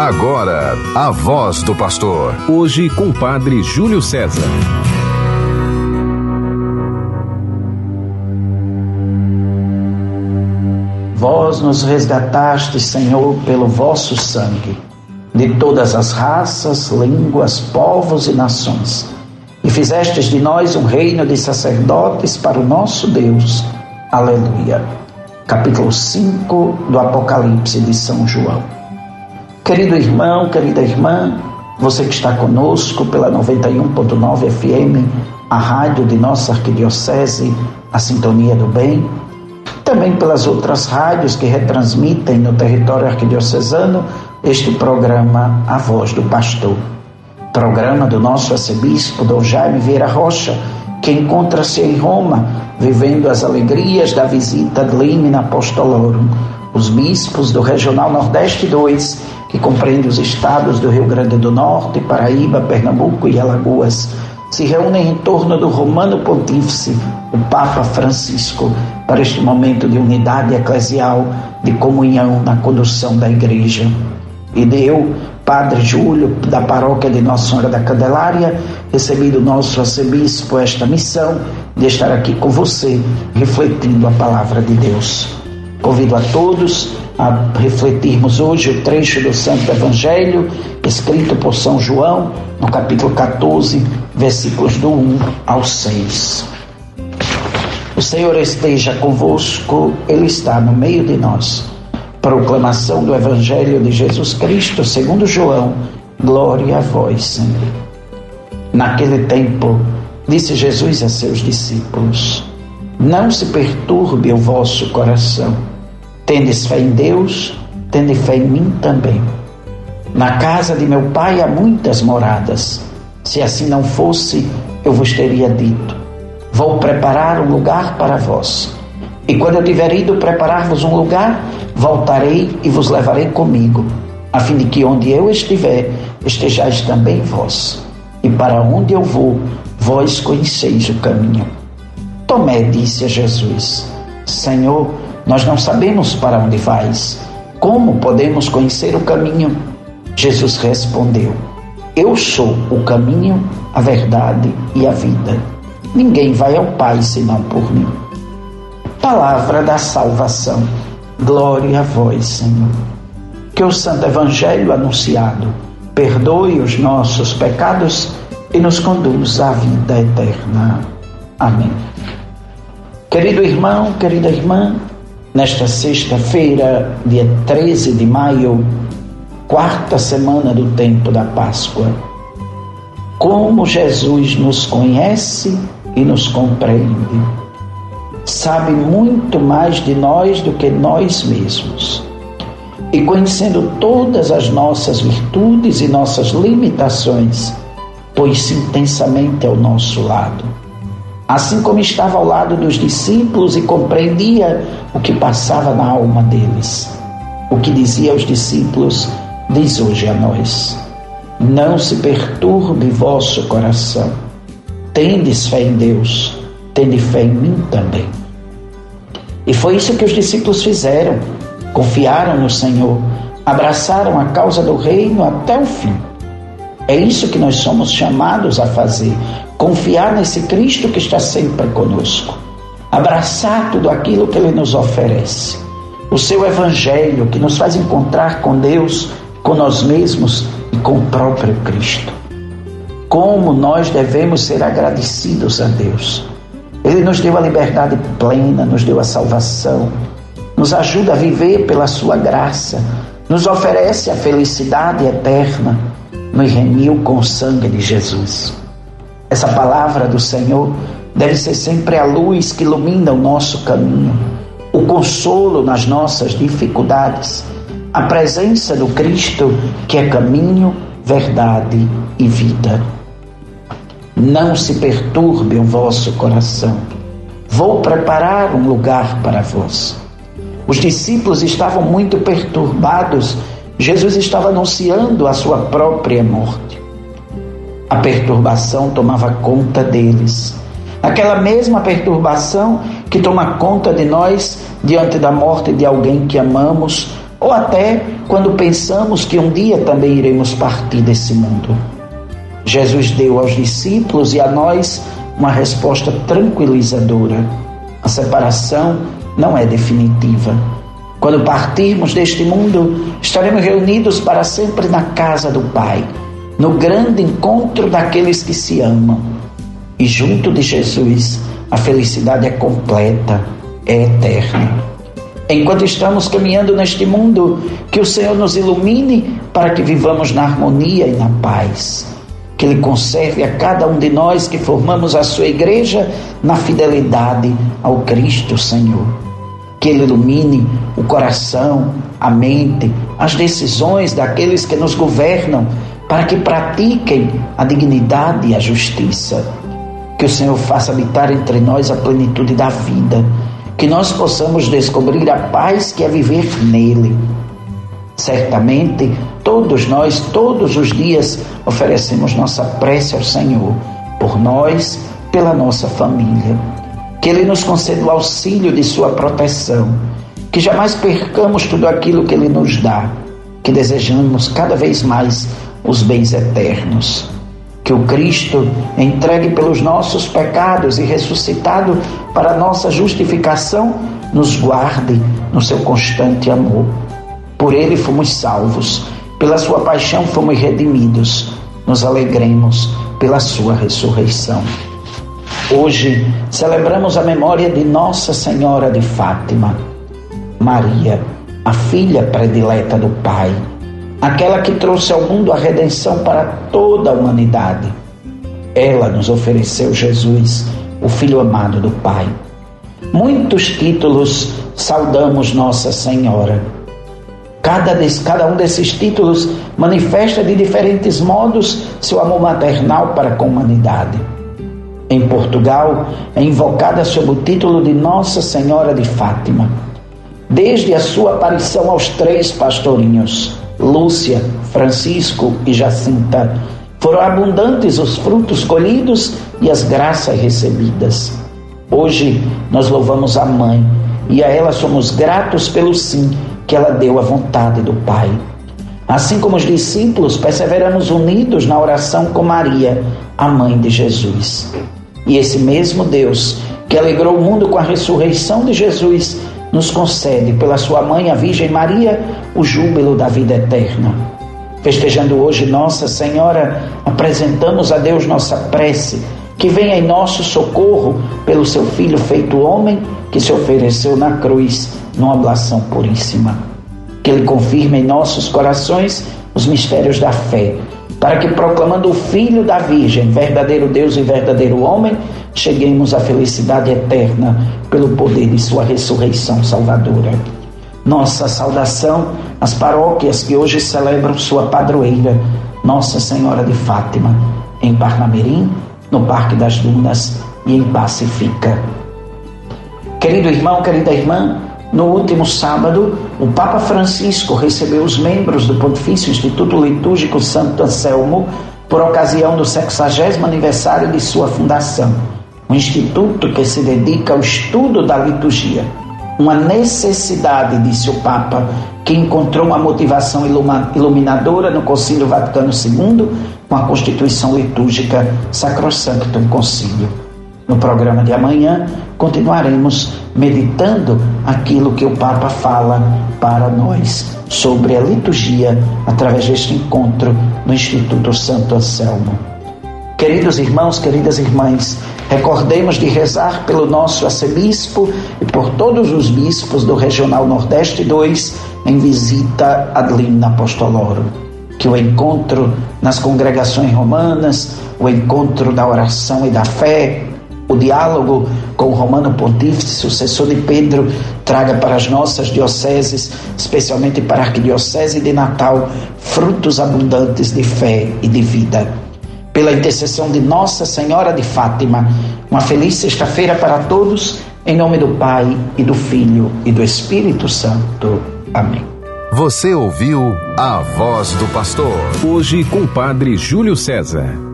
Agora, a voz do pastor. Hoje com o Padre Júlio César. Vós nos resgatastes, Senhor, pelo vosso sangue, de todas as raças, línguas, povos e nações, e fizestes de nós um reino de sacerdotes para o nosso Deus. Aleluia. Capítulo 5 do Apocalipse de São João. Querido irmão, querida irmã, você que está conosco pela 91.9 FM, a rádio de nossa arquidiocese, a Sintonia do Bem, também pelas outras rádios que retransmitem no território arquidiocesano este programa A Voz do Pastor. Programa do nosso arcebispo Dom Jaime Vieira Rocha, que encontra-se em Roma, vivendo as alegrias da visita de Limina Apostolorum, os bispos do Regional Nordeste 2 que compreende os estados do Rio Grande do Norte, Paraíba, Pernambuco e Alagoas, se reúnem em torno do Romano Pontífice, o Papa Francisco, para este momento de unidade eclesial, de comunhão na condução da Igreja. E deu, Padre Júlio, da paróquia de Nossa Senhora da Candelária, recebi do nosso arcebispo esta missão de estar aqui com você, refletindo a palavra de Deus. Convido a todos a refletirmos hoje o trecho do Santo Evangelho, escrito por São João, no capítulo 14, versículos do 1 ao 6. O Senhor esteja convosco, Ele está no meio de nós. Proclamação do Evangelho de Jesus Cristo, segundo João. Glória a vós, Senhor. Naquele tempo, disse Jesus a seus discípulos: Não se perturbe o vosso coração Tendes fé em Deus, tende fé em mim também. Na casa de meu pai há muitas moradas. Se assim não fosse, eu vos teria dito: Vou preparar um lugar para vós. E quando eu tiver ido preparar-vos um lugar, voltarei e vos levarei comigo, a fim de que onde eu estiver, estejais também vós. E para onde eu vou, vós conheceis o caminho. Tomé disse a Jesus: Senhor, nós não sabemos para onde vais. Como podemos conhecer o caminho? Jesus respondeu: Eu sou o caminho, a verdade e a vida. Ninguém vai ao Pai senão por mim. Palavra da salvação. Glória a vós, Senhor. Que o Santo Evangelho anunciado perdoe os nossos pecados e nos conduza à vida eterna. Amém. Querido irmão, querida irmã, nesta sexta-feira, dia 13 de maio, quarta semana do tempo da Páscoa. Como Jesus nos conhece e nos compreende. Sabe muito mais de nós do que nós mesmos. E conhecendo todas as nossas virtudes e nossas limitações, pôs-se intensamente ao nosso lado assim como estava ao lado dos discípulos e compreendia o que passava na alma deles. O que dizia aos discípulos, diz hoje a nós: Não se perturbe vosso coração. Tendes fé em Deus, tende fé em mim também. E foi isso que os discípulos fizeram. Confiaram no Senhor, abraçaram a causa do reino até o fim. É isso que nós somos chamados a fazer, confiar nesse Cristo que está sempre conosco, abraçar tudo aquilo que Ele nos oferece, o seu Evangelho que nos faz encontrar com Deus, com nós mesmos e com o próprio Cristo. Como nós devemos ser agradecidos a Deus. Ele nos deu a liberdade plena, nos deu a salvação, nos ajuda a viver pela Sua graça, nos oferece a felicidade eterna, nos remiu com o sangue de Jesus. Essa palavra do Senhor deve ser sempre a luz que ilumina o nosso caminho, o consolo nas nossas dificuldades, a presença do Cristo que é caminho, verdade e vida. Não se perturbe o vosso coração. Vou preparar um lugar para vós. Os discípulos estavam muito perturbados. Jesus estava anunciando a sua própria morte. A perturbação tomava conta deles. Aquela mesma perturbação que toma conta de nós diante da morte de alguém que amamos ou até quando pensamos que um dia também iremos partir desse mundo. Jesus deu aos discípulos e a nós uma resposta tranquilizadora. A separação não é definitiva. Quando partirmos deste mundo, estaremos reunidos para sempre na casa do Pai, no grande encontro daqueles que se amam. E junto de Jesus, a felicidade é completa, é eterna. Enquanto estamos caminhando neste mundo, que o Senhor nos ilumine para que vivamos na harmonia e na paz que Ele conserve a cada um de nós que formamos a sua igreja na fidelidade ao Cristo Senhor. Que Ele ilumine o coração, a mente, as decisões daqueles que nos governam, para que pratiquem a dignidade e a justiça. Que o Senhor faça habitar entre nós a plenitude da vida, que nós possamos descobrir a paz que é viver nele Certamente, todos nós, todos os dias, oferecemos nossa prece ao Senhor, por nós, pela nossa família. Que Ele nos conceda o auxílio de Sua proteção, que jamais percamos tudo aquilo que Ele nos dá, que desejamos cada vez mais os bens eternos. Que o Cristo, entregue pelos nossos pecados e ressuscitado para nossa justificação, nos guarde no seu constante amor por ele fomos salvos, pela sua paixão fomos redimidos. Nos alegremos pela sua ressurreição. Hoje celebramos a memória de Nossa Senhora de Fátima, Maria, a filha predileta do Pai, aquela que trouxe ao mundo a redenção para toda a humanidade. Ela nos ofereceu Jesus, o Filho amado do Pai. Muitos títulos saudamos Nossa Senhora Cada, cada um desses títulos manifesta de diferentes modos seu amor maternal para com a humanidade. Em Portugal, é invocada sob o título de Nossa Senhora de Fátima. Desde a sua aparição aos três pastorinhos, Lúcia, Francisco e Jacinta, foram abundantes os frutos colhidos e as graças recebidas. Hoje nós louvamos a Mãe e a ela somos gratos pelo sim que ela deu à vontade do Pai. Assim como os discípulos, perseveramos unidos na oração com Maria, a mãe de Jesus. E esse mesmo Deus que alegrou o mundo com a ressurreição de Jesus, nos concede, pela sua mãe, a Virgem Maria, o júbilo da vida eterna. Festejando hoje Nossa Senhora, apresentamos a Deus nossa prece, que venha em nosso socorro pelo seu Filho feito homem, que se ofereceu na cruz numa oblação puríssima. Que Ele confirme em nossos corações os mistérios da fé, para que, proclamando o Filho da Virgem, verdadeiro Deus e verdadeiro homem, cheguemos à felicidade eterna pelo poder de Sua ressurreição salvadora. Nossa saudação às paróquias que hoje celebram sua padroeira, Nossa Senhora de Fátima, em Parnamirim, no Parque das Dunas e em Pacifica. Querido irmão, querida irmã, no último sábado, o Papa Francisco recebeu os membros do Pontifício Instituto Litúrgico Santo Anselmo por ocasião do 60 aniversário de sua fundação, um instituto que se dedica ao estudo da liturgia. Uma necessidade, disse o Papa, que encontrou uma motivação iluminadora no Concílio Vaticano II com a Constituição Litúrgica Sacrosanctum Concílio. No programa de amanhã, continuaremos meditando aquilo que o Papa fala para nós sobre a liturgia através deste encontro no Instituto Santo Anselmo. Queridos irmãos, queridas irmãs, recordemos de rezar pelo nosso arcebispo e por todos os bispos do Regional Nordeste 2 em visita ad limna apostolorum. Que o encontro nas congregações romanas, o encontro da oração e da fé, o diálogo com o Romano Pontífice, sucessor de Pedro, traga para as nossas dioceses, especialmente para a Arquidiocese de Natal, frutos abundantes de fé e de vida. Pela intercessão de Nossa Senhora de Fátima, uma feliz sexta-feira para todos, em nome do Pai e do Filho e do Espírito Santo. Amém. Você ouviu a voz do pastor. Hoje com o Padre Júlio César.